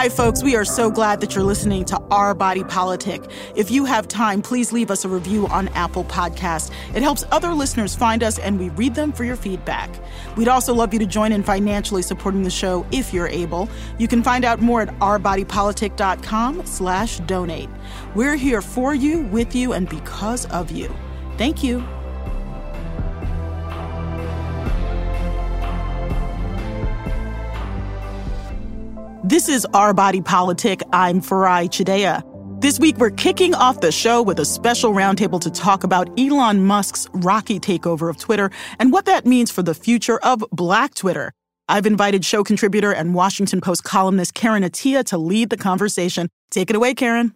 Hi, folks. We are so glad that you're listening to Our Body Politic. If you have time, please leave us a review on Apple Podcasts. It helps other listeners find us, and we read them for your feedback. We'd also love you to join in financially supporting the show if you're able. You can find out more at ourbodypolitic.com slash donate. We're here for you, with you, and because of you. Thank you. This is Our Body Politic. I'm Farai Chideya. This week, we're kicking off the show with a special roundtable to talk about Elon Musk's rocky takeover of Twitter and what that means for the future of Black Twitter. I've invited show contributor and Washington Post columnist Karen Attiah to lead the conversation. Take it away, Karen.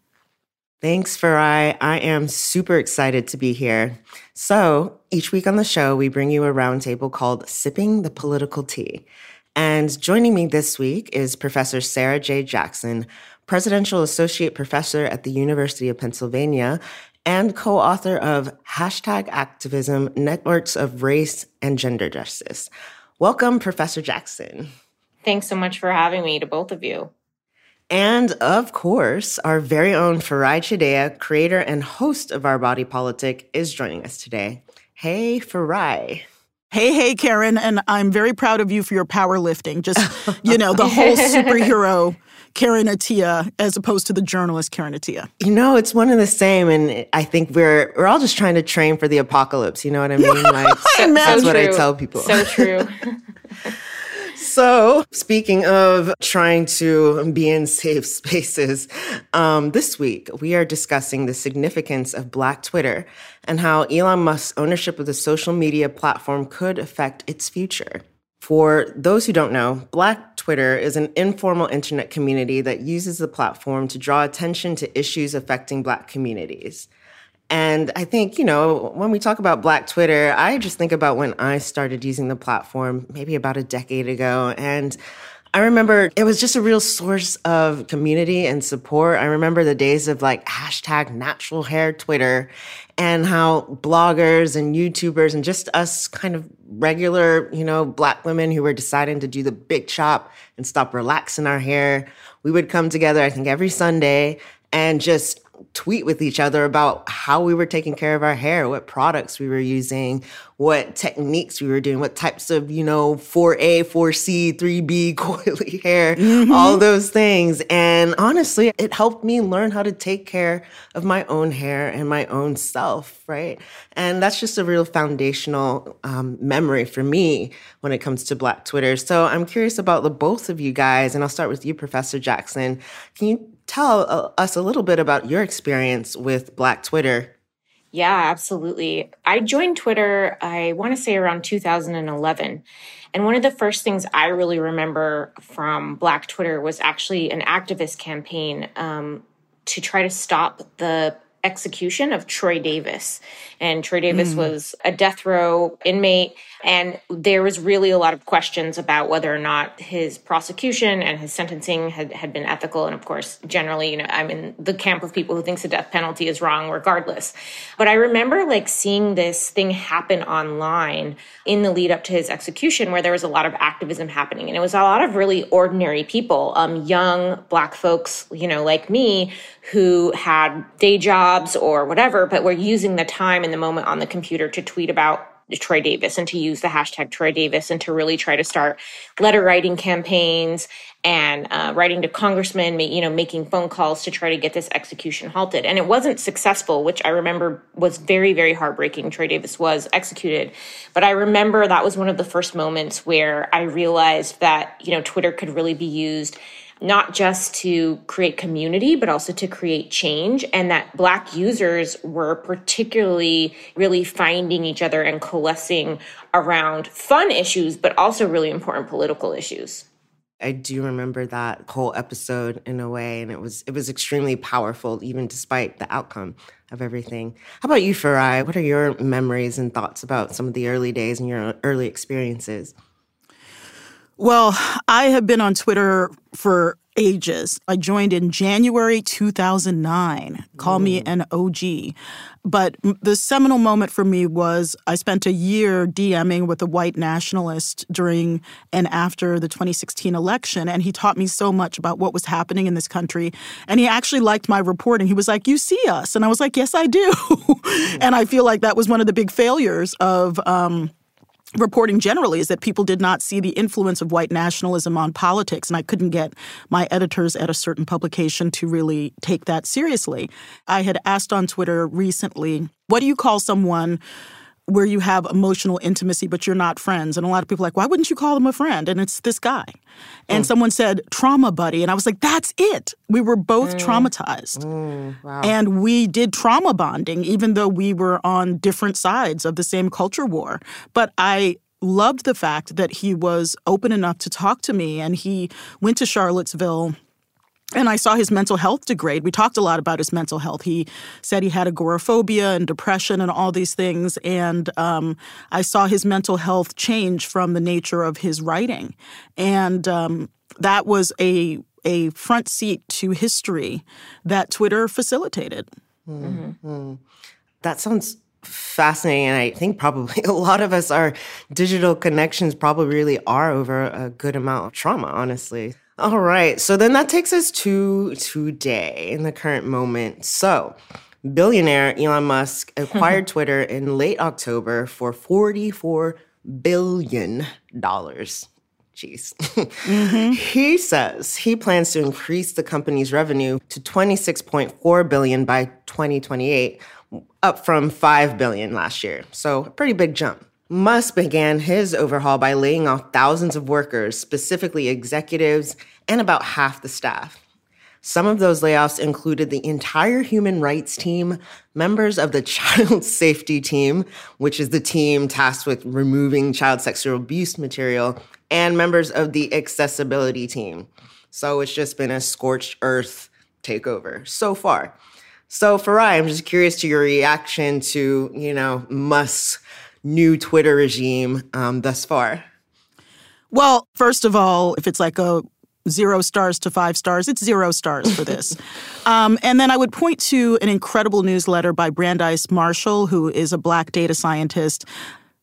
Thanks, Farai. I am super excited to be here. So, each week on the show, we bring you a roundtable called Sipping the Political Tea. And joining me this week is Professor Sarah J. Jackson, Presidential Associate Professor at the University of Pennsylvania and co author of Hashtag Activism Networks of Race and Gender Justice. Welcome, Professor Jackson. Thanks so much for having me to both of you. And of course, our very own Farai Chideya, creator and host of Our Body Politic, is joining us today. Hey, Farai. Hey, hey, Karen, and I'm very proud of you for your powerlifting. Just, you know, the whole superhero Karen Attiah as opposed to the journalist Karen Attiah. You know, it's one and the same, and I think we're we're all just trying to train for the apocalypse. You know what I mean? Like so, that's so what I tell people. So true. So, speaking of trying to be in safe spaces, um, this week we are discussing the significance of Black Twitter and how Elon Musk's ownership of the social media platform could affect its future. For those who don't know, Black Twitter is an informal internet community that uses the platform to draw attention to issues affecting Black communities. And I think, you know, when we talk about Black Twitter, I just think about when I started using the platform maybe about a decade ago. And I remember it was just a real source of community and support. I remember the days of like hashtag natural hair Twitter and how bloggers and YouTubers and just us kind of regular, you know, black women who were deciding to do the big chop and stop relaxing our hair, we would come together, I think, every Sunday and just tweet with each other about how we were taking care of our hair, what products we were using, what techniques we were doing, what types of, you know, 4A, 4C, 3B, coily hair, mm-hmm. all those things. And honestly, it helped me learn how to take care of my own hair and my own self, right? And that's just a real foundational um, memory for me when it comes to Black Twitter. So I'm curious about the both of you guys, and I'll start with you, Professor Jackson. Can you tell uh, us a little bit about your experience with Black Twitter. Yeah, absolutely. I joined Twitter, I want to say around 2011. And one of the first things I really remember from Black Twitter was actually an activist campaign um, to try to stop the execution of Troy Davis. And Troy Davis mm. was a death row inmate. And there was really a lot of questions about whether or not his prosecution and his sentencing had, had been ethical. And of course, generally, you know, I'm in the camp of people who thinks the death penalty is wrong regardless. But I remember like seeing this thing happen online in the lead up to his execution where there was a lot of activism happening. And it was a lot of really ordinary people, um, young black folks, you know, like me, who had day jobs or whatever, but were using the time in the moment on the computer to tweet about Troy Davis and to use the hashtag Troy Davis and to really try to start letter writing campaigns and uh, writing to congressmen, you know, making phone calls to try to get this execution halted. And it wasn't successful, which I remember was very, very heartbreaking. Troy Davis was executed. But I remember that was one of the first moments where I realized that, you know, Twitter could really be used not just to create community, but also to create change. And that Black users were particularly really finding each other and coalescing around fun issues, but also really important political issues. I do remember that whole episode in a way, and it was it was extremely powerful, even despite the outcome of everything. How about you, Farai? What are your memories and thoughts about some of the early days and your early experiences? Well, I have been on Twitter for ages. I joined in January 2009. Call me mm. an OG. But the seminal moment for me was I spent a year DMing with a white nationalist during and after the 2016 election. And he taught me so much about what was happening in this country. And he actually liked my reporting. He was like, You see us. And I was like, Yes, I do. and I feel like that was one of the big failures of. Um, reporting generally is that people did not see the influence of white nationalism on politics, and I couldn't get my editors at a certain publication to really take that seriously. I had asked on Twitter recently, what do you call someone where you have emotional intimacy but you're not friends and a lot of people are like why wouldn't you call them a friend and it's this guy and mm. someone said trauma buddy and i was like that's it we were both mm. traumatized mm. Wow. and we did trauma bonding even though we were on different sides of the same culture war but i loved the fact that he was open enough to talk to me and he went to charlottesville and I saw his mental health degrade. We talked a lot about his mental health. He said he had agoraphobia and depression and all these things. And um, I saw his mental health change from the nature of his writing. And um, that was a, a front seat to history that Twitter facilitated. Mm-hmm. mm-hmm. That sounds fascinating. And I think probably a lot of us, our digital connections probably really are over a good amount of trauma, honestly. All right. So then that takes us to today in the current moment. So, billionaire Elon Musk acquired Twitter in late October for $44 billion. Jeez. Mm-hmm. he says he plans to increase the company's revenue to 26.4 billion by 2028, up from 5 billion last year. So, a pretty big jump. Musk began his overhaul by laying off thousands of workers, specifically executives and about half the staff. Some of those layoffs included the entire human rights team, members of the child safety team, which is the team tasked with removing child sexual abuse material, and members of the accessibility team. So it's just been a scorched earth takeover so far. So Farai, I'm just curious to your reaction to, you know, Musk's new Twitter regime um, thus far? Well, first of all, if it's like a zero stars to five stars, it's zero stars for this. um, and then I would point to an incredible newsletter by Brandeis Marshall, who is a black data scientist.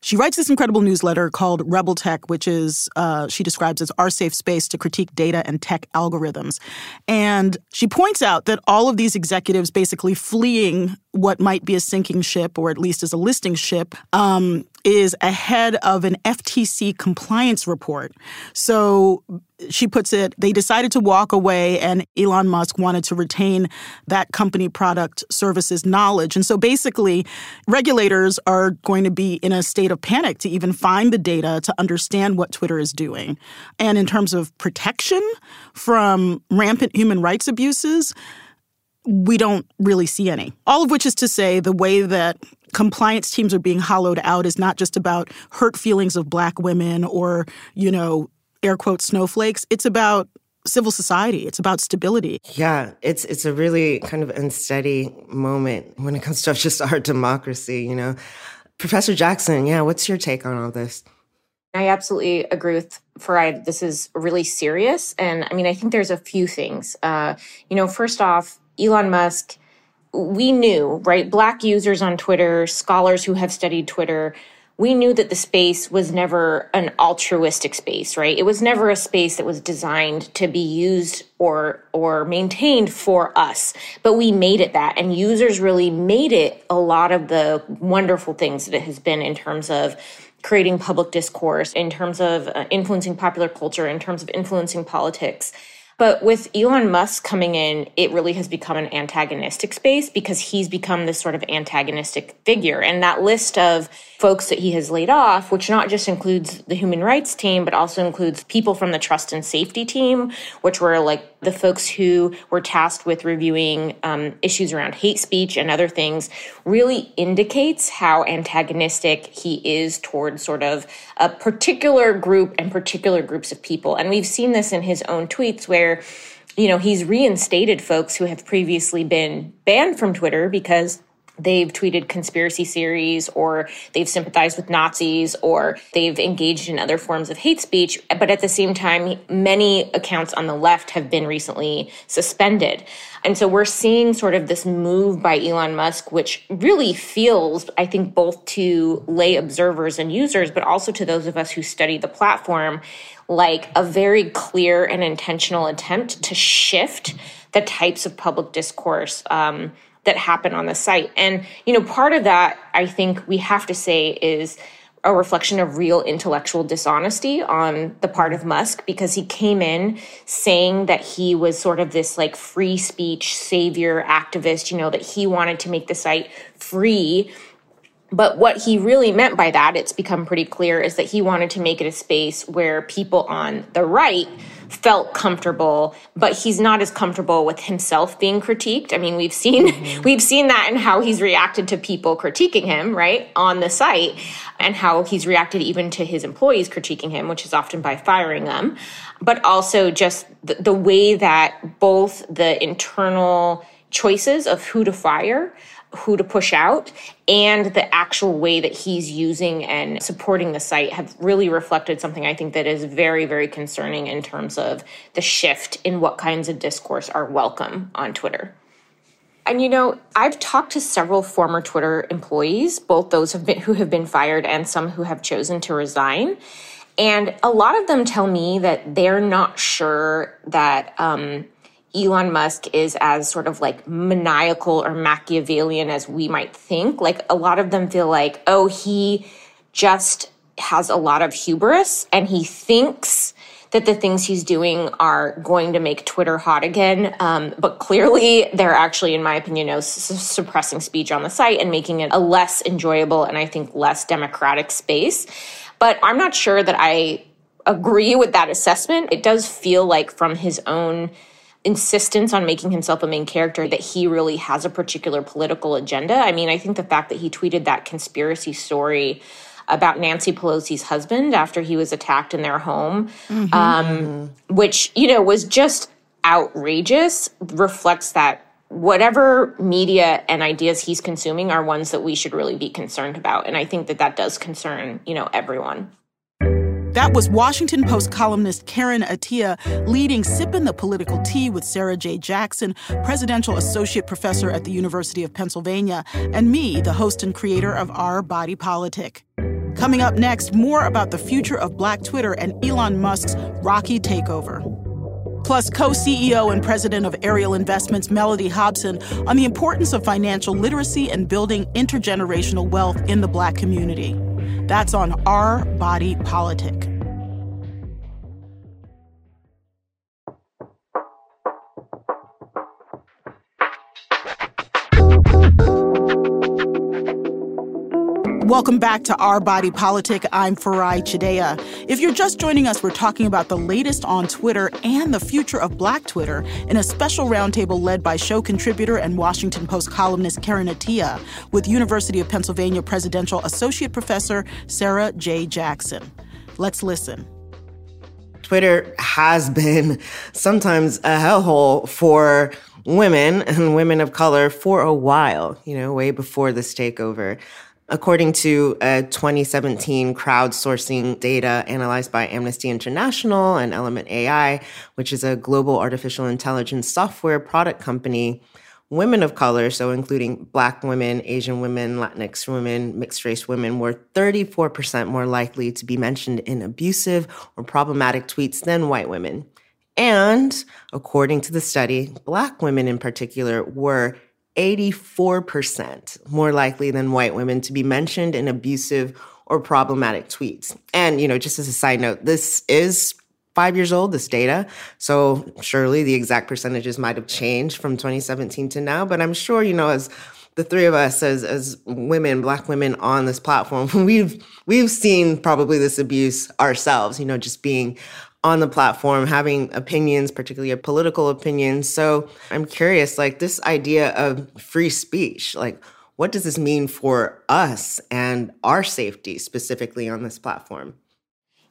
She writes this incredible newsletter called Rebel Tech, which is, uh, she describes as our safe space to critique data and tech algorithms. And she points out that all of these executives basically fleeing what might be a sinking ship, or at least as a listing ship, um, is ahead of an FTC compliance report. So she puts it, they decided to walk away, and Elon Musk wanted to retain that company product services knowledge. And so basically, regulators are going to be in a state of panic to even find the data to understand what Twitter is doing. And in terms of protection from rampant human rights abuses, we don't really see any. All of which is to say, the way that compliance teams are being hollowed out is not just about hurt feelings of black women or, you know, air quote snowflakes. It's about civil society. It's about stability. Yeah, it's it's a really kind of unsteady moment when it comes to just our democracy, you know. Professor Jackson, yeah, what's your take on all this? I absolutely agree with Farai. This is really serious. And I mean, I think there's a few things. Uh, you know, first off, Elon Musk, we knew, right? Black users on Twitter, scholars who have studied Twitter, we knew that the space was never an altruistic space, right? It was never a space that was designed to be used or or maintained for us. But we made it that and users really made it a lot of the wonderful things that it has been in terms of creating public discourse, in terms of uh, influencing popular culture, in terms of influencing politics. But with Elon Musk coming in, it really has become an antagonistic space because he's become this sort of antagonistic figure. And that list of folks that he has laid off, which not just includes the human rights team, but also includes people from the trust and safety team, which were like the folks who were tasked with reviewing um, issues around hate speech and other things, really indicates how antagonistic he is towards sort of a particular group and particular groups of people. And we've seen this in his own tweets where you know, he's reinstated folks who have previously been banned from Twitter because they've tweeted conspiracy theories or they've sympathized with Nazis or they've engaged in other forms of hate speech. But at the same time, many accounts on the left have been recently suspended. And so we're seeing sort of this move by Elon Musk, which really feels, I think, both to lay observers and users, but also to those of us who study the platform, like a very clear and intentional attempt to shift the types of public discourse. Um, that happen on the site. And, you know, part of that, I think we have to say is a reflection of real intellectual dishonesty on the part of Musk because he came in saying that he was sort of this like free speech savior activist, you know, that he wanted to make the site free. But what he really meant by that, it's become pretty clear, is that he wanted to make it a space where people on the right felt comfortable, but he's not as comfortable with himself being critiqued. I mean, we've seen mm-hmm. we've seen that in how he's reacted to people critiquing him, right, on the site, and how he's reacted even to his employees critiquing him, which is often by firing them, but also just the, the way that both the internal choices of who to fire who to push out and the actual way that he's using and supporting the site have really reflected something I think that is very, very concerning in terms of the shift in what kinds of discourse are welcome on Twitter. And you know, I've talked to several former Twitter employees, both those have been, who have been fired and some who have chosen to resign. And a lot of them tell me that they're not sure that um, Elon Musk is as sort of like maniacal or Machiavellian as we might think. Like a lot of them feel like, oh, he just has a lot of hubris and he thinks that the things he's doing are going to make Twitter hot again. Um, but clearly, they're actually, in my opinion, you know, suppressing speech on the site and making it a less enjoyable and I think less democratic space. But I'm not sure that I agree with that assessment. It does feel like from his own insistence on making himself a main character that he really has a particular political agenda. I mean, I think the fact that he tweeted that conspiracy story about Nancy Pelosi's husband after he was attacked in their home, mm-hmm. um, which, you know, was just outrageous, reflects that whatever media and ideas he's consuming are ones that we should really be concerned about. And I think that that does concern, you know, everyone. That was Washington Post columnist Karen Attiah leading Sippin' the Political Tea with Sarah J. Jackson, Presidential Associate Professor at the University of Pennsylvania, and me, the host and creator of Our Body Politic. Coming up next, more about the future of Black Twitter and Elon Musk's rocky takeover. Plus, co CEO and president of Ariel Investments, Mellody Hobson, on the importance of financial literacy and building intergenerational wealth in the Black community. That's on Our Body Politic. Welcome back to Our Body Politic. I'm Farai Chideya. If you're just joining us, we're talking about the latest on Twitter and the future of Black Twitter in a special roundtable led by show contributor and Washington Post columnist Karen Attiah with University of Pennsylvania Presidential Associate Professor Sarah J. Jackson. Let's listen. Twitter has been sometimes a hellhole for women and women of color for a while, you know, way before this takeover. According to a 2017 crowdsourcing data analyzed by Amnesty International and Element AI, which is a global artificial intelligence software product company, women of color, so including Black women, Asian women, Latinx women, mixed race women, were 34% more likely to be mentioned in abusive or problematic tweets than white women. And according to the study, Black women in particular were 84% more likely than white women to be mentioned in abusive or problematic tweets. And, you know, just as a side note, this is five years old, this data. So surely the exact percentages might have changed from 2017 to now. But I'm sure, you know, as the three of us as as women, black women on this platform, we've we've seen probably this abuse ourselves, you know, just being on the platform having opinions, particularly political opinions. So I'm curious, like this idea of free speech, like what does this mean for us and our safety specifically on this platform?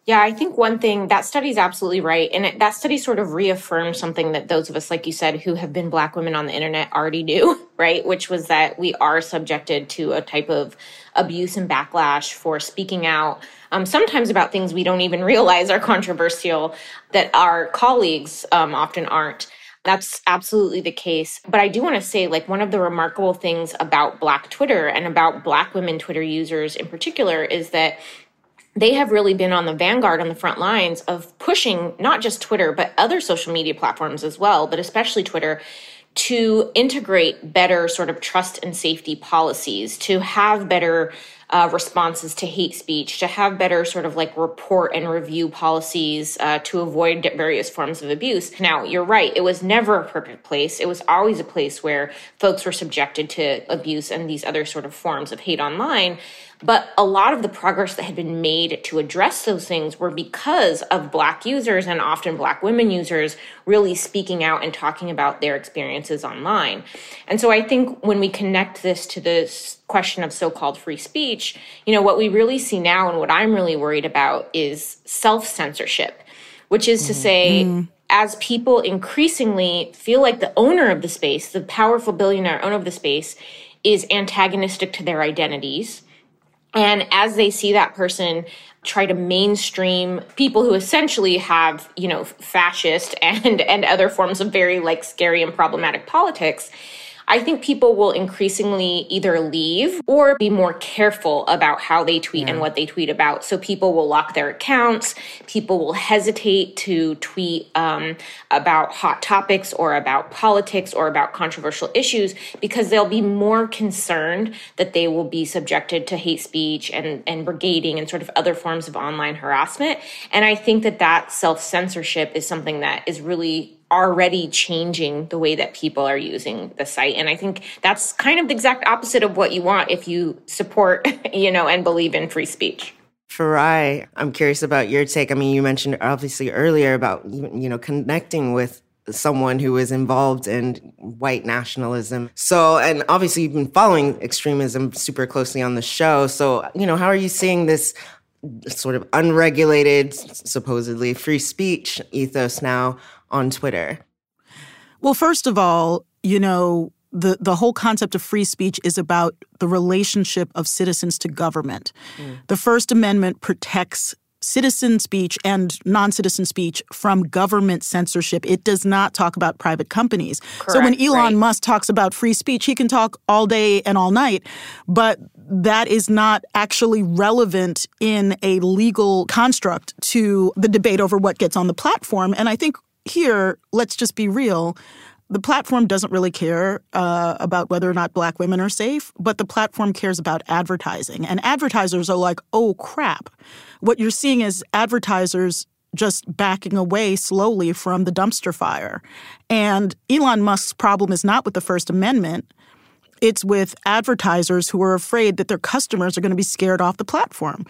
Yeah, I think one thing that study is absolutely right. And it, that study sort of reaffirms something that those of us, like you said, who have been Black women on the internet already knew, right? Which was that we are subjected to a type of abuse and backlash for speaking out, um, sometimes about things we don't even realize are controversial that our colleagues um, often aren't. That's absolutely the case. But I do want to say, like, one of the remarkable things about Black Twitter and about Black women Twitter users in particular is that they have really been on the vanguard on the front lines of pushing not just Twitter, but other social media platforms as well, but especially Twitter to integrate better sort of trust and safety policies, to have better uh, responses to hate speech, to have better sort of like report and review policies uh, to avoid various forms of abuse. Now, you're right, it was never a perfect place. It was always a place where folks were subjected to abuse and these other sort of forms of hate online. But a lot of the progress that had been made to address those things were because of Black users and often Black women users really speaking out and talking about their experiences online. And so I think when we connect this to this question of so-called free speech, you know, what we really see now and what I'm really worried about is self-censorship, which is to say, mm. as people increasingly feel like the owner of the space, the powerful billionaire owner of the space, is antagonistic to their identities and as they see that person try to mainstream people who essentially have, you know, fascist and and other forms of very like scary and problematic politics, I think people will increasingly either leave or be more careful about how they tweet yeah. and what they tweet about. So people will lock their accounts. People will hesitate to tweet um, about hot topics or about politics or about controversial issues because they'll be more concerned that they will be subjected to hate speech and, and brigading and sort of other forms of online harassment. And I think that that self censorship is something that is really already changing the way that people are using the site and i think that's kind of the exact opposite of what you want if you support you know and believe in free speech Farai, I'm curious about your take. I mean, you mentioned obviously earlier about you know connecting with someone who is involved in white nationalism. So, and obviously you've been following extremism super closely on the show. So, you know, how are you seeing this sort of unregulated, supposedly free speech ethos now on Twitter? Well, first of all, you know, the, the whole concept of free speech is about the relationship of citizens to government. Mm. The First Amendment protects citizen speech and non citizen speech from government censorship. It does not talk about private companies. Correct, so when Elon right. Musk talks about free speech, he can talk all day and all night, but that is not actually relevant in a legal construct to the debate over what gets on the platform. And I think here, let's just be real. The platform doesn't really care uh, about whether or not black women are safe, but the platform cares about advertising. And advertisers are like, oh crap. What you're seeing is advertisers just backing away slowly from the dumpster fire. And Elon Musk's problem is not with the First Amendment. It's with advertisers who are afraid that their customers are going to be scared off the platform.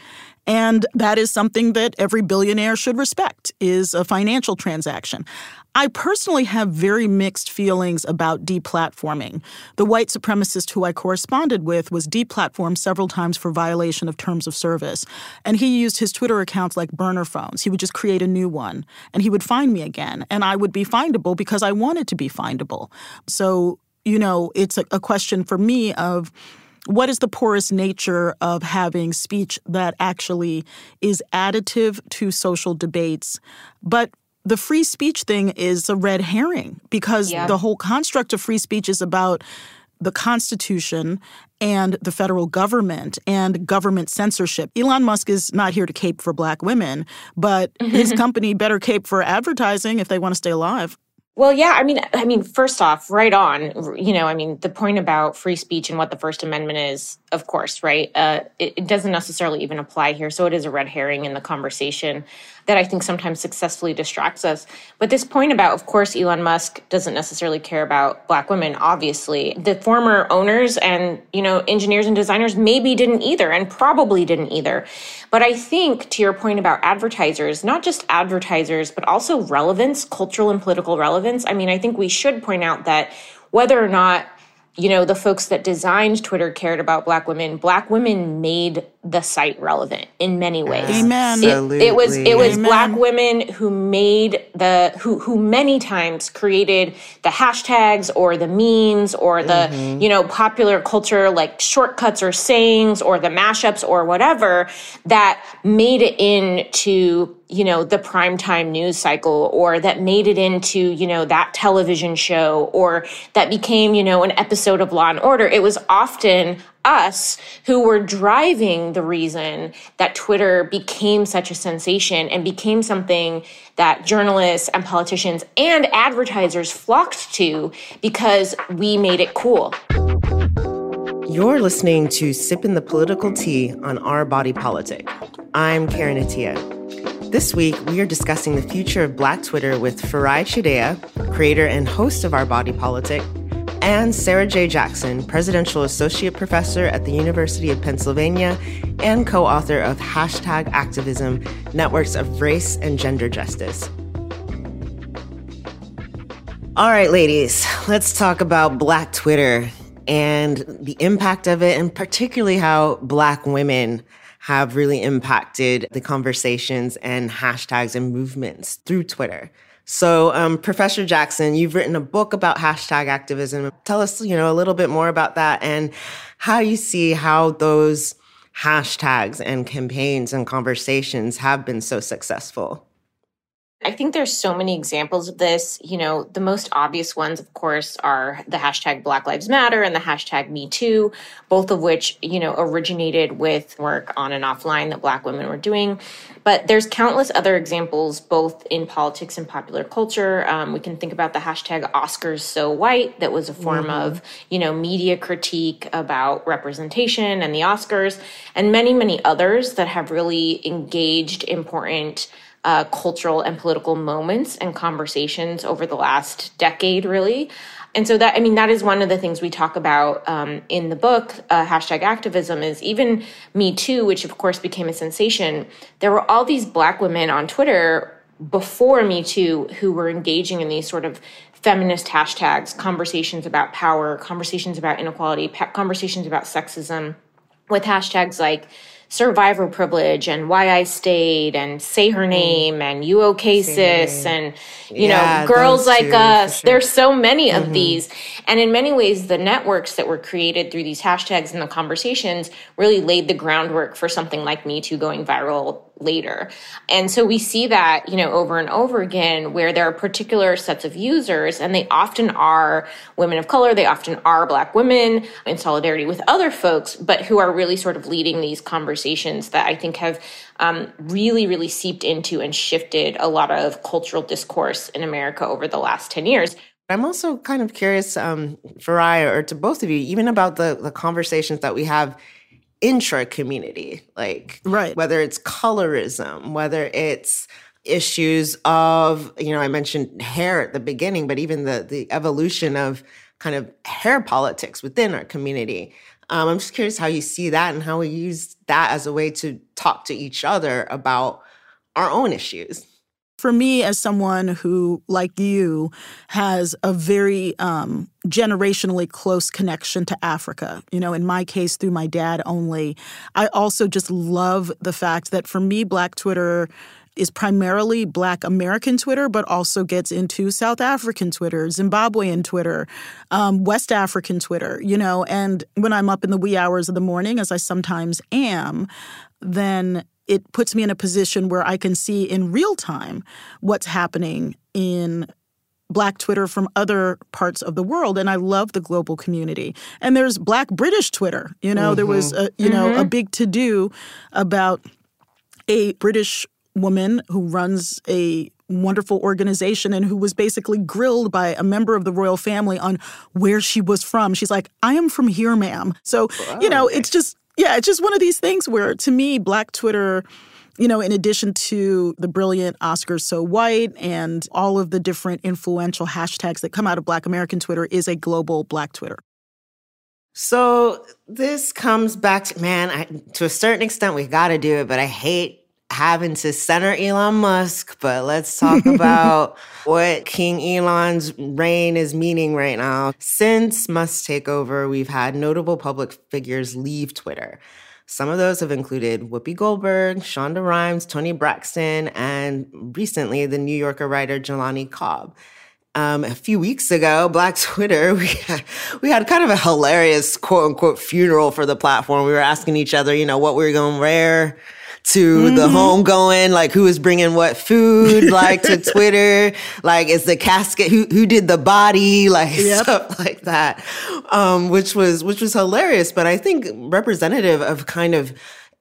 And that is something that every billionaire should respect is a financial transaction. I personally have very mixed feelings about deplatforming. The white supremacist who I corresponded with was deplatformed several times for violation of terms of service. And he used his Twitter accounts like burner phones. He would just create a new one and he would find me again. And I would be findable because I wanted to be findable. So, you know, it's a, a question for me of what is the porous nature of having speech that actually is additive to social debates, but the free speech thing is a red herring because yeah. the whole construct of free speech is about the Constitution and the federal government and government censorship. Elon Musk is not here to cape for black women, but his company better cape for advertising if they want to stay alive. Well, yeah, I mean, I mean, first off, right on. You know, I mean, the point about free speech and what the First Amendment is, of course, right? Uh, it, it, doesn't necessarily even apply here, so it is a red herring in the conversation that I think sometimes successfully distracts us. But this point about, of course, Elon Musk doesn't necessarily care about Black women. Obviously, the former owners and you know engineers and designers maybe didn't either, and probably didn't either. But I think to your point about advertisers, not just advertisers, but also relevance, cultural and political relevance. I mean, I think we should point out that whether or not you know the folks that designed twitter cared about black women black women made the site relevant in many ways. Amen. It, it was it was Amen. black women who made the who who many times created the hashtags or the memes or the Mm-hmm. you know popular culture like shortcuts or sayings or the mashups or whatever that made it into you know the primetime news cycle or that made it into you know that television show or that became you know an episode of law and order it was often us who were driving the reason that twitter became such a sensation and became something that journalists and politicians and advertisers flocked to because we made it cool You're listening to Sippin' the Political Tea on Our Body Politic. I'm Karen Attiah. This week, we are discussing the future of Black Twitter with Farai Chideya, creator and host of Our Body Politic, and Sarah J. Jackson, Presidential Associate Professor at the University of Pennsylvania and co author of Hashtag Activism Networks of Race and Gender Justice. All right, ladies, let's talk about Black Twitter and the impact of it, and particularly how Black women have really impacted the conversations and hashtags and movements through Twitter. So, um, Professor Jackson, you've written a book about hashtag activism. Tell us, you know, a little bit more about that and how you see how those hashtags and campaigns and conversations have been so successful. I think there's so many examples of this. You know, the most obvious ones, of course, are the hashtag Black Lives Matter and the hashtag Me Too, both of which, you know, originated with work on and offline that Black women were doing. But there's countless other examples, both in politics and popular culture. Um, we can think about the hashtag Oscars So White, that was a form of, you know, media critique about representation and the Oscars, and many, many others that have really engaged important uh, cultural and political moments and conversations over the last decade, really. And so that, I mean, that is one of the things we talk about um, in the book, uh, hashtag activism, is even Me Too, which of course became a sensation. There were all these black women on Twitter before Me Too who were engaging in these sort of feminist hashtags, conversations about power, conversations about inequality, conversations about sexism, with hashtags like survivor privilege and why I stayed and say her name and you okay sis and you Yeah, know girls like two, us. Sure. there's so many of these. And in many ways the networks that were created through these hashtags and the conversations really laid the groundwork for something like me too going viral later. And so we see that you know over and over again where there are particular sets of users and they often are women of color they often are black women in solidarity with other folks but who are really sort of leading these conversations that i think have um, really really seeped into and shifted a lot of cultural discourse in america over the last 10 years I'm also kind of curious, um, Farai, or to both of you, even about the, the conversations that we have intra community, like Right. whether it's colorism, whether it's issues of, you know, I mentioned hair at the beginning, but even the the evolution of kind of hair politics within our community. Um, I'm just curious how you see that and how we use that as a way to talk to each other about our own issues. for me as someone who like you has a very um, generationally close connection to africa you know in my case through my dad only i also just love the fact that for me black twitter is primarily black american twitter but also gets into south african twitter zimbabwean twitter um, west african twitter you know and when i'm up in the wee hours of the morning as i sometimes am then it puts me in a position where I can see in real time what's happening in Black Twitter from other parts of the world, and I love the global community. And there's Black British Twitter. You know, there was a, you know a big to do about a British woman who runs a wonderful organization and who was basically grilled by a member of the royal family on where she was from. She's like, "I am from here, ma'am." So you know, it's just yeah, it's just one of these things where to me, Black Twitter you know, in addition to the brilliant Oscars So White and all of the different influential hashtags that come out of Black American Twitter, is a global Black Twitter. So this comes back to man, I, to a certain extent, we got to do it, but I hate having to center Elon Musk. But let's talk about what King Elon's reign is meaning right now. Since Musk's takeover, we've had notable public figures leave Twitter. Some of those have included Whoopi Goldberg, Shonda Rhimes, Toni Braxton, and recently the New Yorker writer Jelani Cobb. Um, a few weeks ago, Black Twitter, we had, we had kind of a hilarious quote unquote funeral for the platform. We were asking each other, you know, what we were going to wear to mm-hmm. the home going, like who is bringing what food, like to Twitter, like is the casket, who, who did the body, like yep. stuff like that. Um, which was, which was hilarious, but I think representative of kind of,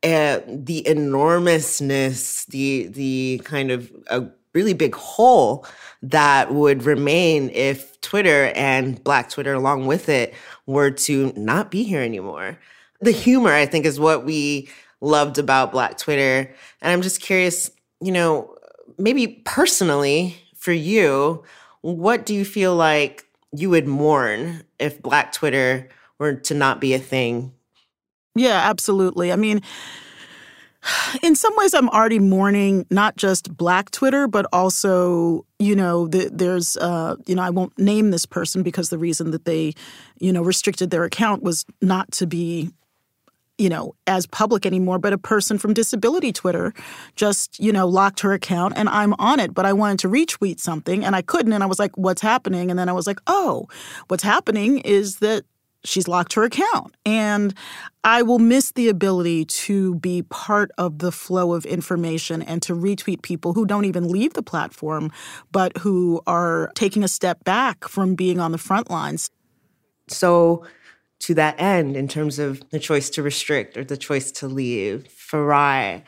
uh, the enormousness, the, the kind of a really big hole that would remain if Twitter and Black Twitter along with it were to not be here anymore. The humor, I think, is what we loved about Black Twitter. And I'm just curious, you know, maybe personally for you, what do you feel like you would mourn if Black Twitter were to not be a thing? Yeah, absolutely. I mean, in some ways, I'm already mourning not just Black Twitter, but also, you know, the, there's, uh, you know, I won't name this person because the reason that they, you know, restricted their account was not to be you know, as public anymore, but a person from disability Twitter just, you know, locked her account and I'm on it, but I wanted to retweet something and I couldn't. And I was like, what's happening? And then I was like, oh, what's happening is that she's locked her account. And I will miss the ability to be part of the flow of information and to retweet people who don't even leave the platform, but who are taking a step back from being on the front lines. So, to that end in terms of the choice to restrict or the choice to leave. Farai,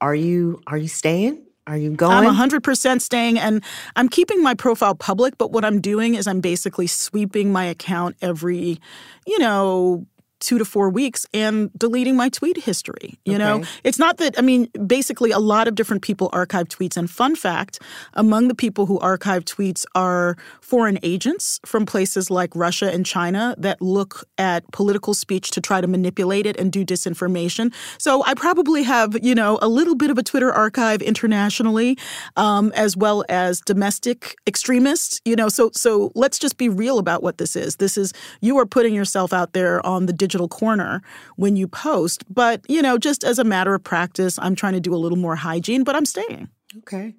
are you are you staying? Are you going? I'm 100% staying and I'm keeping my profile public, but what I'm doing is I'm basically sweeping my account every, you know, two to four weeks and deleting my tweet history. You okay. know, it's not that, I mean, basically, a lot of different people archive tweets. And fun fact among the people who archive tweets are foreign agents from places like Russia and China that look at political speech to try to manipulate it and do disinformation. So I probably have, you know, a little bit of a Twitter archive internationally, um, as well as domestic extremists. You know, so so let's just be real about what this is. This is you are putting yourself out there on the digital corner when you post. But, you know, just as a matter of practice, I'm trying to do a little more hygiene, but I'm staying. Okay.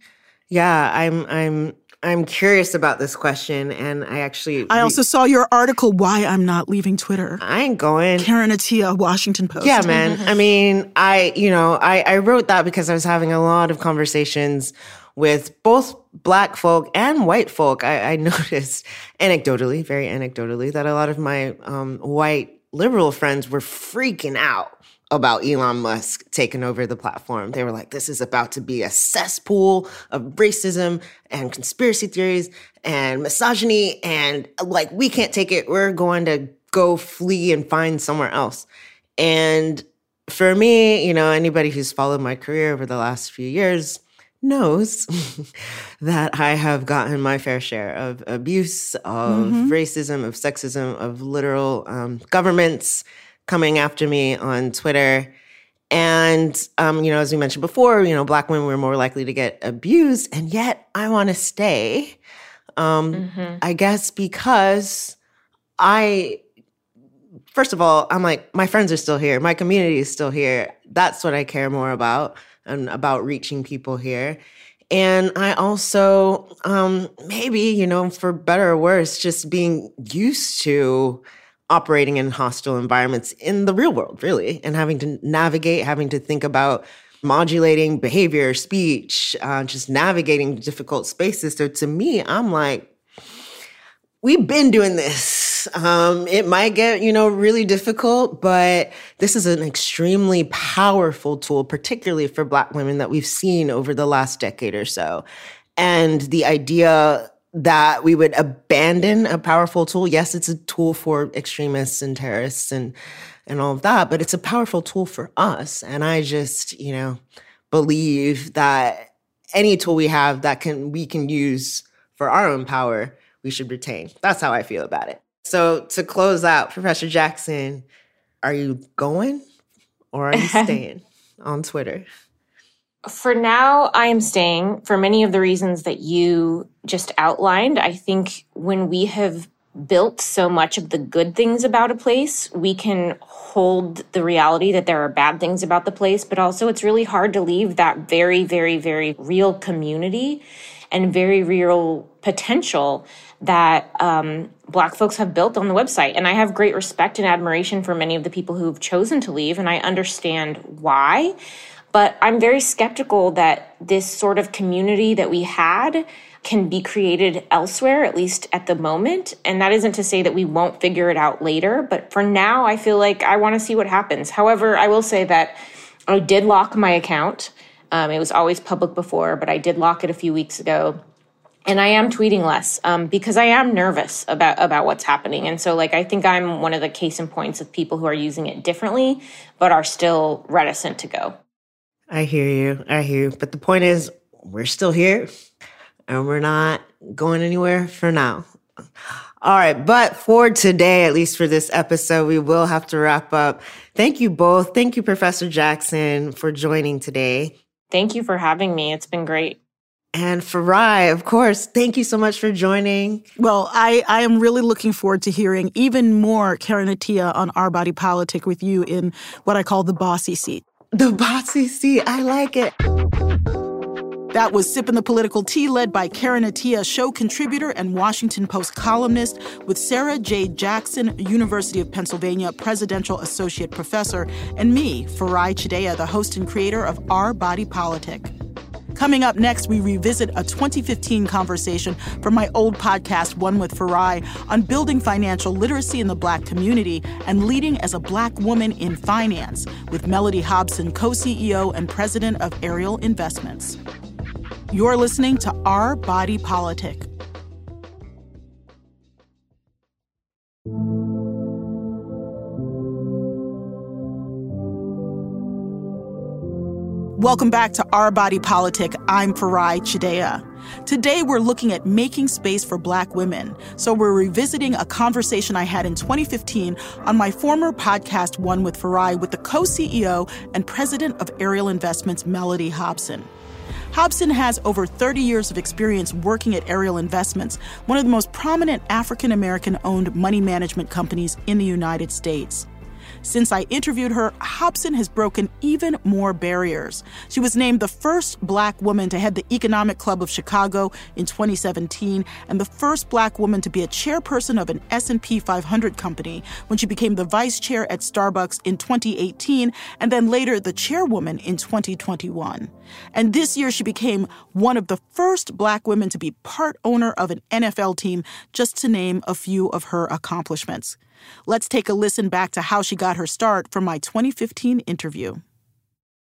Yeah, I'm I'm I'm curious about this question, and I actually. I also saw your article, Why I'm Not Leaving Twitter. I ain't going. Karen Attiah, Washington Post. Yeah, man. I mean, I, you know, I, I wrote that because I was having a lot of conversations with both black folk and white folk. I, I noticed anecdotally, very anecdotally, that a lot of my um, white liberal friends were freaking out about Elon Musk taking over the platform. They were like, this is about to be a cesspool of racism and conspiracy theories and misogyny. And like, we can't take it. We're going to go flee and find somewhere else. And for me, you know, anybody who's followed my career over the last few years, knows that I have gotten my fair share of abuse, of mm-hmm. racism, of sexism, of literal um, governments coming after me on Twitter. And, um, you know, as we mentioned before, you know, Black women were more likely to get abused, and yet I want to stay. Um, mm-hmm. I guess because I, first of all, I'm like, my friends are still here, my community is still here. That's what I care more about and about reaching people here. And I also, um, maybe, you know, for better or worse, just being used to operating in hostile environments in the real world, really, and having to navigate, having to think about modulating behavior, speech, uh, just navigating difficult spaces. So to me, I'm like, we've been doing this. Um, it might get, you know, really difficult, but this is an extremely powerful tool, particularly for Black women that we've seen over the last decade or so. And the idea that we would abandon a powerful tool, yes, it's a tool for extremists and terrorists and and all of that, but it's a powerful tool for us. And I just, you know, believe that any tool we have that can we can use for our own power we should retain. That's how I feel about it. So to close out, Professor Jackson, are you going or are you staying on Twitter? For now, I am staying for many of the reasons that you just outlined. I think when we have built so much of the good things about a place, we can hold the reality that there are bad things about the place, but also it's really hard to leave that very, very, very real community and very real potential that um, Black folks have built on the website. And I have great respect and admiration for many of the people who've chosen to leave, and I understand why. But I'm very skeptical that this sort of community that we had can be created elsewhere, at least at the moment. And that isn't to say that we won't figure it out later. But for now, I feel like I want to see what happens. However, I will say that I did lock my account. Um, it was always public before, but I did lock it a few weeks ago. And I am tweeting less um, because I am nervous about about what's happening. And so, like, I think I'm one of the case in points of people who are using it differently, but are still reticent to go. I hear you. I hear you. But the point is, we're still here and we're not going anywhere for now. All right. But for today, at least for this episode, we will have to wrap up. Thank you both. Thank you, Professor Jackson, for joining today. Thank you for having me. It's been great. And Farai, of course, thank you so much for joining. Well, I, I am really looking forward to hearing even more Karen Attiah on Our Body Politic with you in what I call the bossy seat. The bossy seat. I like it. That was Sipping the Political Tea, led by Karen Attiah, show contributor and Washington Post columnist, with Sarah J. Jackson, University of Pennsylvania Presidential Associate Professor, and me, Farai Chideya, the host and creator of Our Body Politic. Coming up next, we revisit a 2015 conversation from my old podcast, One with Farai, on building financial literacy in the Black community and leading as a Black woman in finance, with Mellody Hobson, co CEO and president of Ariel Investments. You're listening to Our Body Politic. Welcome back to Our Body Politic. I'm Farai Chideya. Today, we're looking at making space for Black women. So, we're revisiting a conversation I had in 2015 on my former podcast, One with Farai, with the co CEO and president of Ariel Investments, Mellody Hobson. Hobson has over 30 years of experience working at Ariel Investments, one of the most prominent African American owned money management companies in the United States. Since I interviewed her, Hobson has broken even more barriers. She was named the first black woman to head the Economic Club of Chicago in 2017 and the first black woman to be a chairperson of an S&P 500 company when she became the vice chair at Starbucks in 2018 and then later the chairwoman in 2021. And this year she became one of the first black women to be part owner of an NFL team, just to name a few of her accomplishments. Let's take a listen back to how she got her start from my 2015 interview.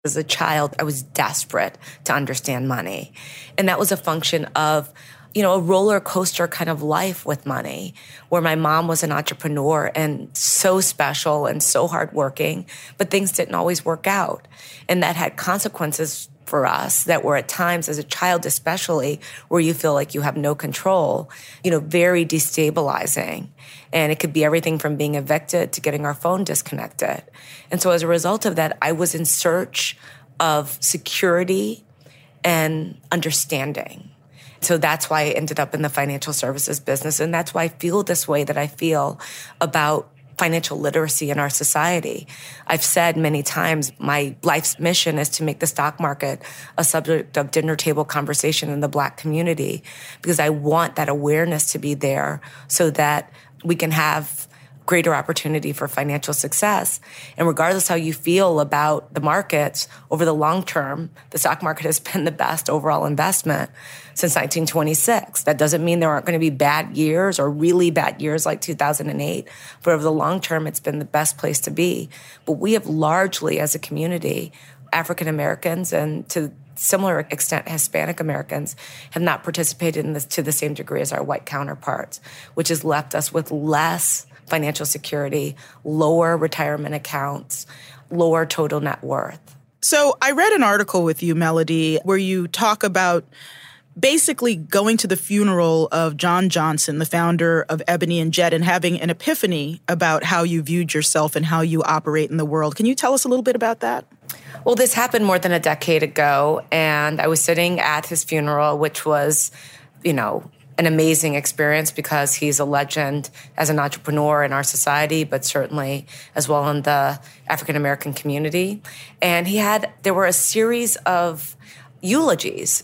As a child, I was desperate to understand money. And that was a function of, you know, a roller coaster kind of life with money, where my mom was an entrepreneur and so special and so hardworking, but things didn't always work out. And that had consequences for us that were at times as a child especially where you feel like you have no control you know very destabilizing. And it could be everything from being evicted to getting our phone disconnected. And so as a result of that i was in search of security and understanding. So that's why I ended up in the financial services business. And that's why I feel this way that I feel about financial literacy in our society. I've said many times my life's mission is to make the stock market a subject of dinner table conversation in the black community because I want that awareness to be there so that we can have greater opportunity for financial success. And regardless how you feel about the markets over the long term, the stock market has been the best overall investment since 1926. That doesn't mean there aren't going to be bad years or really bad years like 2008, but over the long term, it's been the best place to be. But we have largely, as a community, African Americans and to similar extent Hispanic Americans have not participated in this to the same degree as our white counterparts, which has left us with less financial security, lower retirement accounts, lower total net worth. So I read an article with you, Mellody, where you talk about basically going to the funeral of John Johnson, the founder of Ebony and Jet, and having an epiphany about how you viewed yourself and how you operate in the world. Can you tell us a little bit about that? Well, this happened more than a decade ago, and I was sitting at his funeral, which was, you know, an amazing experience because he's a legend as an entrepreneur in our society, but certainly as well in the African American community. And he had, there were a series of eulogies.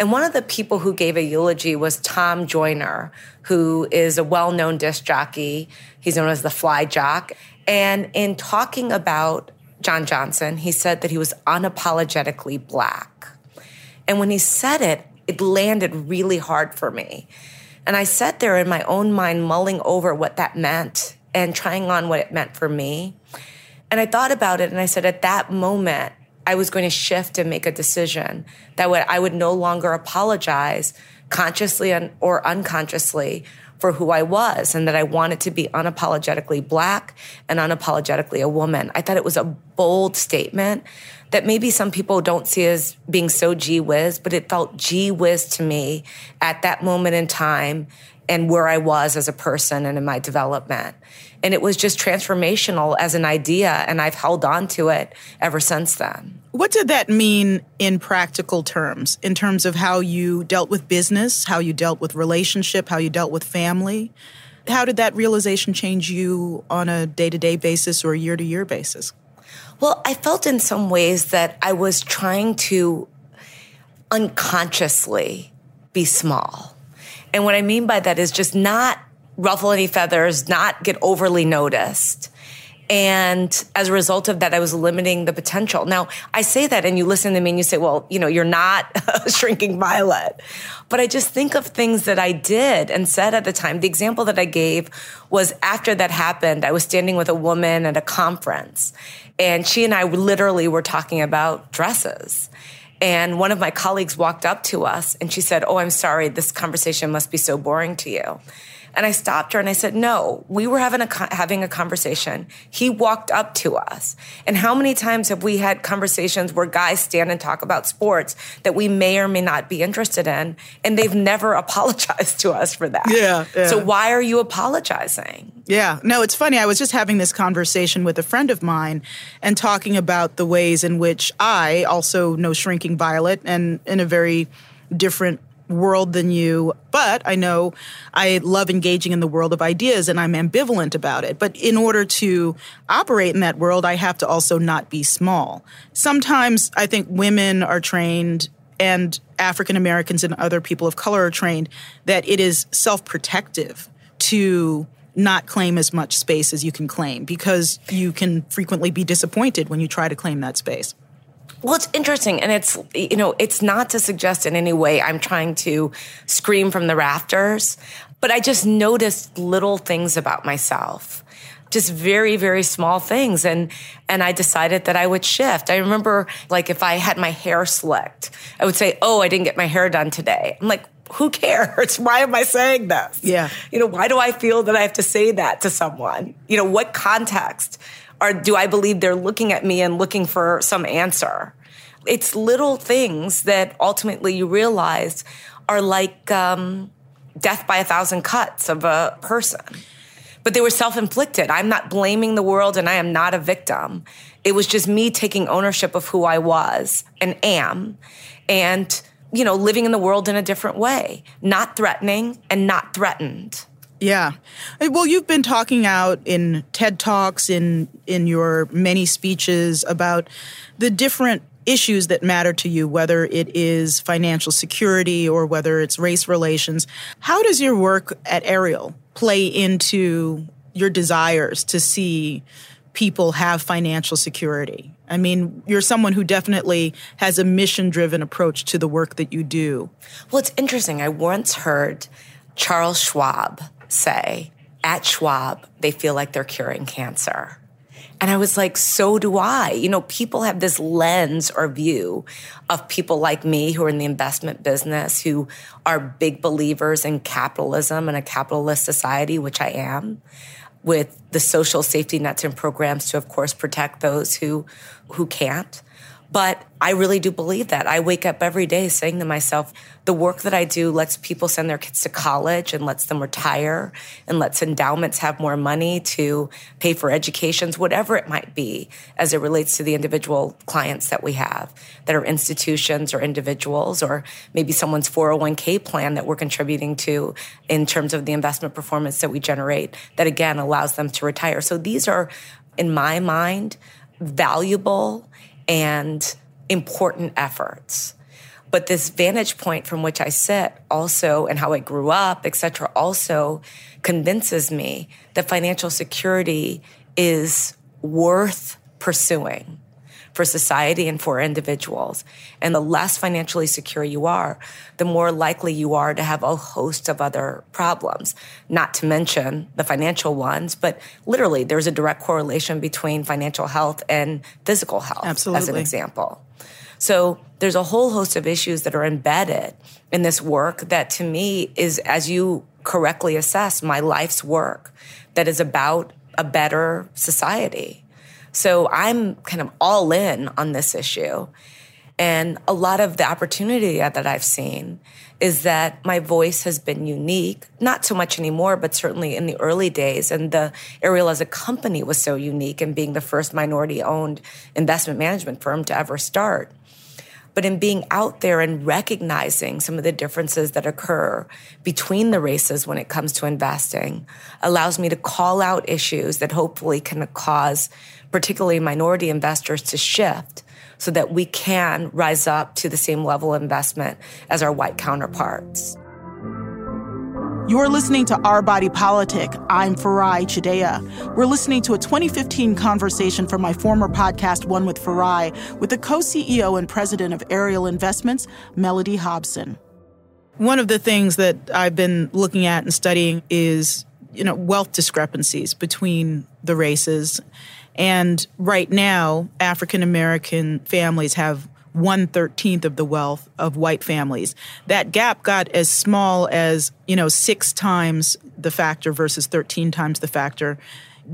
And one of the people who gave a eulogy was Tom Joyner, who is a well known disc jockey. He's known as the Fly Jock. And in talking about John Johnson, he said that he was unapologetically black. And when he said it, it landed really hard for me. And I sat there in my own mind mulling over what that meant and trying on what it meant for me. And I thought about it and I said, at that moment, I was going to shift and make a decision that I would no longer apologize consciously or unconsciously for who I was and that I wanted to be unapologetically black and unapologetically a woman. I thought it was a bold statement that maybe some people don't see as being so gee whiz, but it felt gee whiz to me at that moment in time and where I was as a person and in my development. And it was just transformational as an idea, and I've held on to it ever since then. What did that mean in practical terms, in terms of how you dealt with business, how you dealt with relationship, how you dealt with family? How did that realization change you on a day to day basis or a year to year basis? Well, I felt in some ways that I was trying to unconsciously be small. And what I mean by that is just not ruffle any feathers, not get overly noticed. And as a result of that, I was limiting the potential. Now, I say that and you listen to me and you say, well, you know, you're not a shrinking violet. But I just think of things that I did and said at the time. The example that I gave was after that happened, I was standing with a woman at a conference and she and I literally were talking about dresses. And one of my colleagues walked up to us and she said, Oh, I'm sorry, this conversation must be so boring to you. And I stopped her and I said, no, we were having a, having a conversation. He walked up to us. And how many times have we had conversations where guys stand and talk about sports that we may or may not be interested in? And they've never apologized to us for that. Yeah, yeah. So why are you apologizing? Yeah. No, it's funny. I was just having this conversation with a friend of mine and talking about the ways in which I also know Shrinking Violet and in a very different world than you, but I know I love engaging in the world of ideas and I'm ambivalent about it. But in order to operate in that world, I have to also not be small. Sometimes I think women are trained and African Americans and other people of color are trained that it is self protective to not claim as much space as you can claim because you can frequently be disappointed when you try to claim that space. Well, it's interesting, and it's you know, it's not to suggest in any way I'm trying to scream from the rafters, but I just noticed little things about myself just very very small things and and I decided that I would shift. I remember like if I had my hair slicked, I would say, "Oh, I didn't get my hair done today." I'm like, "Who cares? Why am I saying this?" Yeah. You know, why do I feel that I have to say that to someone? You know, what context? Or do I believe they're looking at me and looking for some answer? It's little things that ultimately you realize are like um, death by a thousand cuts of a person. But they were self inflicted. I'm not blaming the world and I am not a victim. It was just me taking ownership of who I was and am and, you know, living in the world in a different way, not threatening and not threatened. Yeah. Well, you've been talking out in TED Talks, in in your many speeches about the different issues that matter to you, whether it is financial security or whether it's race relations. How does your work at Ariel play into your desires to see people have financial security? I mean, you're someone who definitely has a mission driven approach to the work that you do. Well, it's interesting. I once heard Charles Schwab say at Schwab, they feel like they're curing cancer. And I was like, so do I. You know, people have this lens or view of people like me who are in the investment business, who are big believers in capitalism and a capitalist society, which I am, with the social safety nets and programs to, of course, protect those who, who can't. But I really do believe that. I wake up every day saying to myself, the work that I do lets people send their kids to college and lets them retire and lets endowments have more money to pay for educations, whatever it might be, as it relates to the individual clients that we have that are institutions or individuals, or maybe someone's 401k plan that we're contributing to in terms of the investment performance that we generate that again allows them to retire. So these are, in my mind, valuable and important efforts. But this vantage point from which I sit also and how I grew up, et cetera, also convinces me that financial security is worth pursuing for society and for individuals. And the less financially secure you are, the more likely you are to have a host of other problems, not to mention the financial ones, but literally there's a direct correlation between financial health and physical health, Absolutely. as an example. So there's a whole host of issues that are embedded in this work that to me is, as you correctly assess, my life's work that is about a better society. So I'm kind of all in on this issue. And a lot of the opportunity that I've seen is that my voice has been unique, not so much anymore, but certainly in the early days. And the Ariel as a company was so unique in being the first minority owned investment management firm to ever start. But in being out there and recognizing some of the differences that occur between the races when it comes to investing allows me to call out issues that hopefully can cause particularly minority investors to shift so that we can rise up to the same level of investment as our white counterparts. You're listening to Our Body Politic. I'm Farai Chideya. We're listening to a 2015 conversation from my former podcast, One with Farai, with the co CEO and president of Ariel Investments, Mellody Hobson. One of the things that I've been looking at and studying is, you know, wealth discrepancies between the races. And right now, African American families have one thirteenth of the wealth of white families. That gap got as small as, you know, six times the factor versus 13 times the factor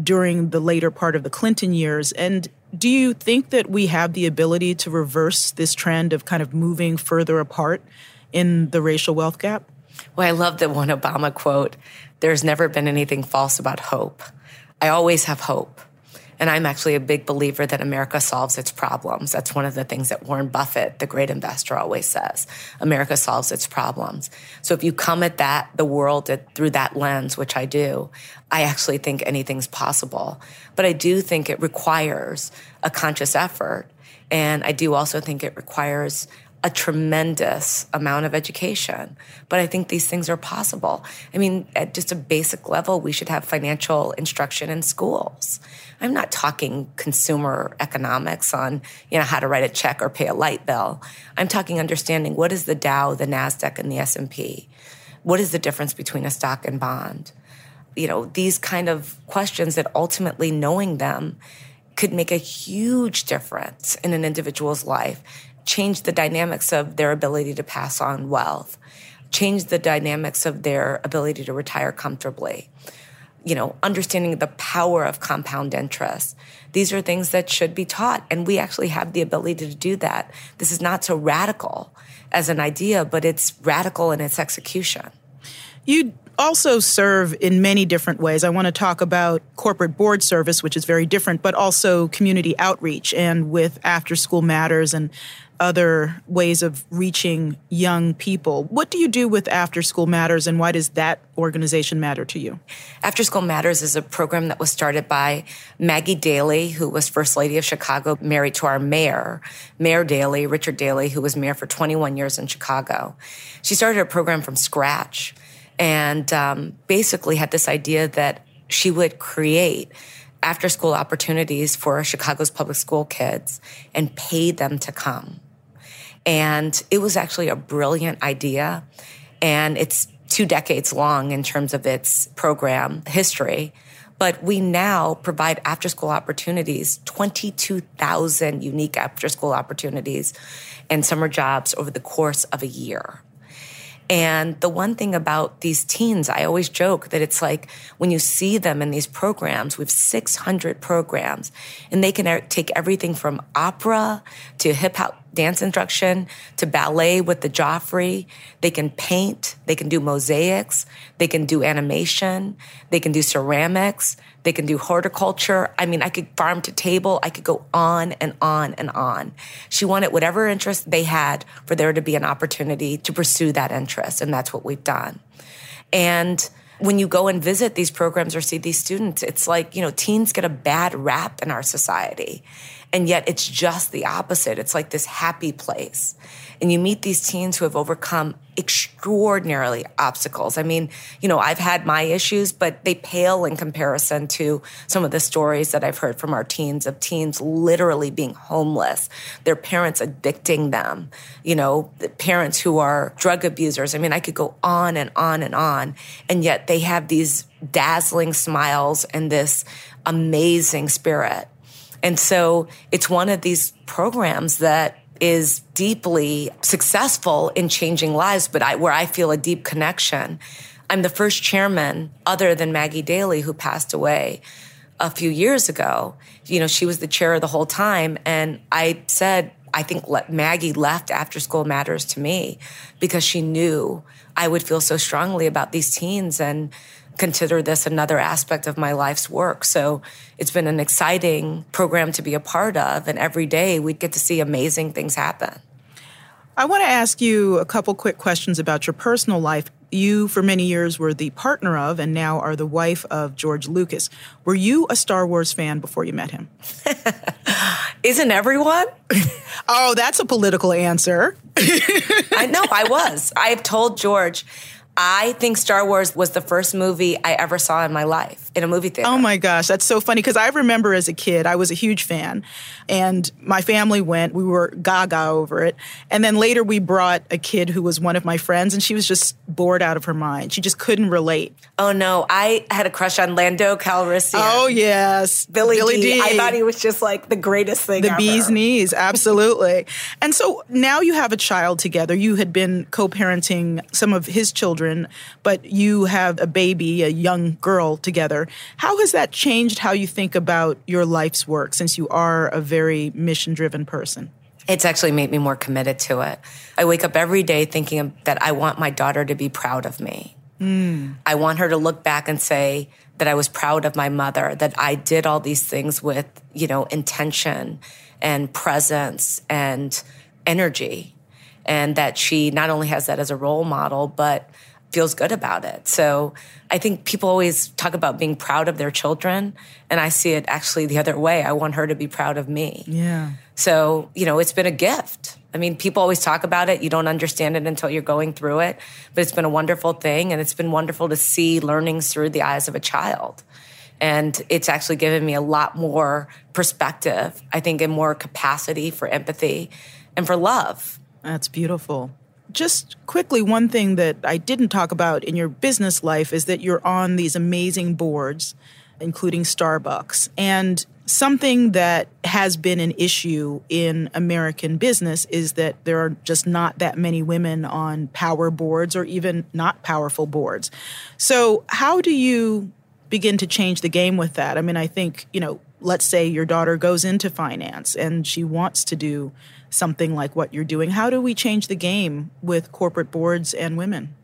during the later part of the Clinton years. And do you think that we have the ability to reverse this trend of kind of moving further apart in the racial wealth gap? Well, I love the one Obama quote there's never been anything false about hope. I always have hope. And I'm actually a big believer that America solves its problems. That's one of the things that Warren Buffett, the great investor, always says. America solves its problems. So if you come at that, the world through that lens, which I do, I actually think anything's possible. But I do think it requires a conscious effort. And I do also think it requires a tremendous amount of education. But I think these things are possible. I mean, at just a basic level, we should have financial instruction in schools. I'm not talking consumer economics on, you know, how to write a check or pay a light bill. I'm talking understanding what is the Dow, the Nasdaq and the S&P? What is the difference between a stock and bond? You know, these kind of questions that ultimately knowing them could make a huge difference in an individual's life, change the dynamics of their ability to pass on wealth, change the dynamics of their ability to retire comfortably you know, understanding the power of compound interest. These are things that should be taught, and we actually have the ability to do that. This is not so radical as an idea, but it's radical in its execution. You also serve in many different ways. I want to talk about corporate board service, which is very different, but also community outreach and with After School Matters and other ways of reaching young people. What do you do with After School Matters and why does that organization matter to you? After School Matters is a program that was started by Maggie Daley, who was First Lady of Chicago, married to our mayor, Mayor Daley, Richard Daley, who was mayor for 21 years in Chicago. She started a program from scratch and um, basically had this idea that she would create after school opportunities for Chicago's public school kids and pay them to come. And it was actually a brilliant idea. And it's two decades long in terms of its program history. But we now provide after school opportunities, 22,000 unique after school opportunities and summer jobs over the course of a year. And the one thing about these teens, I always joke that it's like when you see them in these programs, we have 600 programs, and they can uh, take everything from opera to hip hop dance instruction to ballet with the Joffrey. They can paint, they can do mosaics, they can do animation, they can do ceramics, they can do horticulture. I mean, I could farm to table, I could go on and on and on. She wanted whatever interest they had for there to be an opportunity to pursue that interest, and that's what we've done. And when you go and visit these programs or see these students, it's like, you know, teens get a bad rap in our society. And yet it's just the opposite. It's like this happy place. And you meet these teens who have overcome extraordinarily obstacles. I mean, you know, I've had my issues, but they pale in comparison to some of the stories that I've heard from our teens of teens literally being homeless, their parents addicting them, you know, parents who are drug abusers. I mean, I could go on and on and on. And yet they have these dazzling smiles and this amazing spirit. And so it's one of these programs that is deeply successful in changing lives, but I, where I feel a deep connection. I'm the first chairman, other than Maggie Daley, who passed away a few years ago. You know, she was the chair the whole time. And I said, I think Maggie left After School Matters to me because she knew I would feel so strongly about these teens and consider this another aspect of my life's work. So it's been an exciting program to be a part of. And every day we get to see amazing things happen. I want to ask you a couple quick questions about your personal life. You, for many years, were the partner of and now are the wife of George Lucas. Were you a Star Wars fan before you met him? Isn't everyone? oh, that's a political answer. I know, I was. I've told George, I think Star Wars was the first movie I ever saw in my life in a movie theater. Oh my gosh, that's so funny because I remember as a kid, I was a huge fan, and my family went. We were gaga over it, and then later we brought a kid who was one of my friends, and she was just bored out of her mind. She just couldn't relate. Oh no, I had a crush on Lando Calrissian. Oh yes, Billy, Billy D. D. I thought he was just like the greatest thing. The ever. bee's knees, absolutely. and so now you have a child together. You had been co-parenting some of his children, but you have a baby, a young girl together. How has that changed how you think about your life's work since you are a very mission-driven person? It's actually made me more committed to it. I wake up every day thinking that I want my daughter to be proud of me Mm. I want her to look back and say that I was proud of my mother, that I did all these things with, you know, intention and presence and energy. And that she not only has that as a role model, but feels good about it. So I think people always talk about being proud of their children. And I see it actually the other way. I want her to be proud of me. Yeah. So, you know, it's been a gift. I mean, people always talk about it. You don't understand it until you're going through it. But it's been a wonderful thing. And it's been wonderful to see learnings through the eyes of a child. And it's actually given me a lot more perspective, I think, and more capacity for empathy and for love. That's beautiful. Just quickly, one thing that I didn't talk about in your business life is that you're on these amazing boards, including Starbucks. And something that has been an issue in American business is that there are just not that many women on power boards or even not powerful boards. So, how do you begin to change the game with that? I mean, I think, you know, let's say your daughter goes into finance and she wants to do something like what you're doing. How do we change the game with corporate boards and women?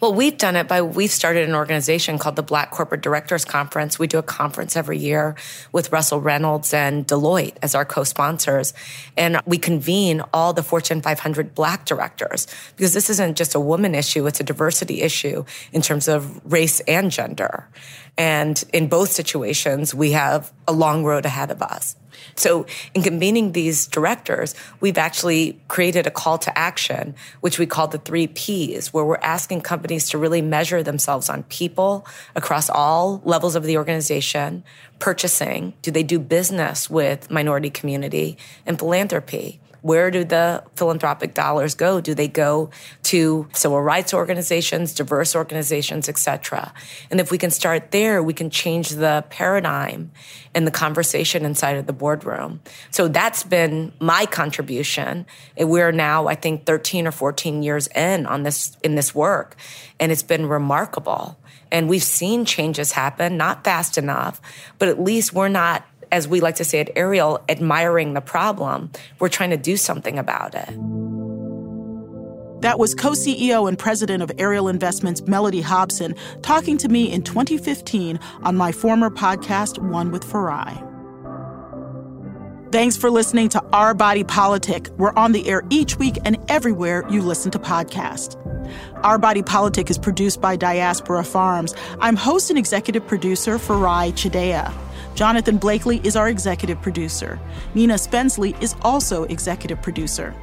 Well, we've done it by we've started an organization called the Black Corporate Directors Conference. We do a conference every year with Russell Reynolds and Deloitte as our co-sponsors, and we convene all the Fortune 500 Black directors because this isn't just a woman issue; it's a diversity issue in terms of race and gender. And in both situations, we have a long road ahead of us. So, in convening these directors, we've actually created a call to action, which we call the three Ps, where we're asking companies to really measure themselves on people across all levels of the organization, purchasing, do they do business with minority community, and philanthropy. Where do the philanthropic dollars go? Do they go to civil rights organizations, diverse organizations, etc.? And if we can start there, we can change the paradigm and the conversation inside of the boardroom. So that's been my contribution. We're now, I think, 13 or 14 years in on this in this work, and it's been remarkable. And we've seen changes happen, not fast enough, but at least we're not, as we like to say at Ariel, admiring the problem. We're trying to do something about it. That was co CEO and president of Ariel Investments, Mellody Hobson, talking to me in 2015 on my former podcast, One with Farai. Thanks for listening to Our Body Politic. We're on the air each week and everywhere you listen to podcasts. Our Body Politic is produced by Diaspora Farms. I'm host and executive producer Farai Chideya. Jonathan Blakely is our executive producer. Nina Spensley is also executive producer.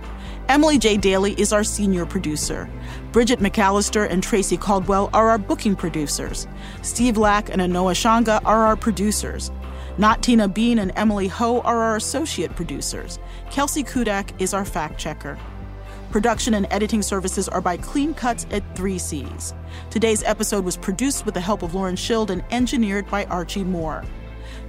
Emily J. Daly is our senior producer. Bridget McAllister and Tracy Caldwell are our booking producers. Steve Lack and Anoa Changa are our producers. Not Tina Bean and Emily Ho are our associate producers. Kelsey Kudak is our fact checker. Production and editing services are by Clean Cuts at 3 C's. Today's episode was produced with the help of Lauren Schild and engineered by Archie Moore.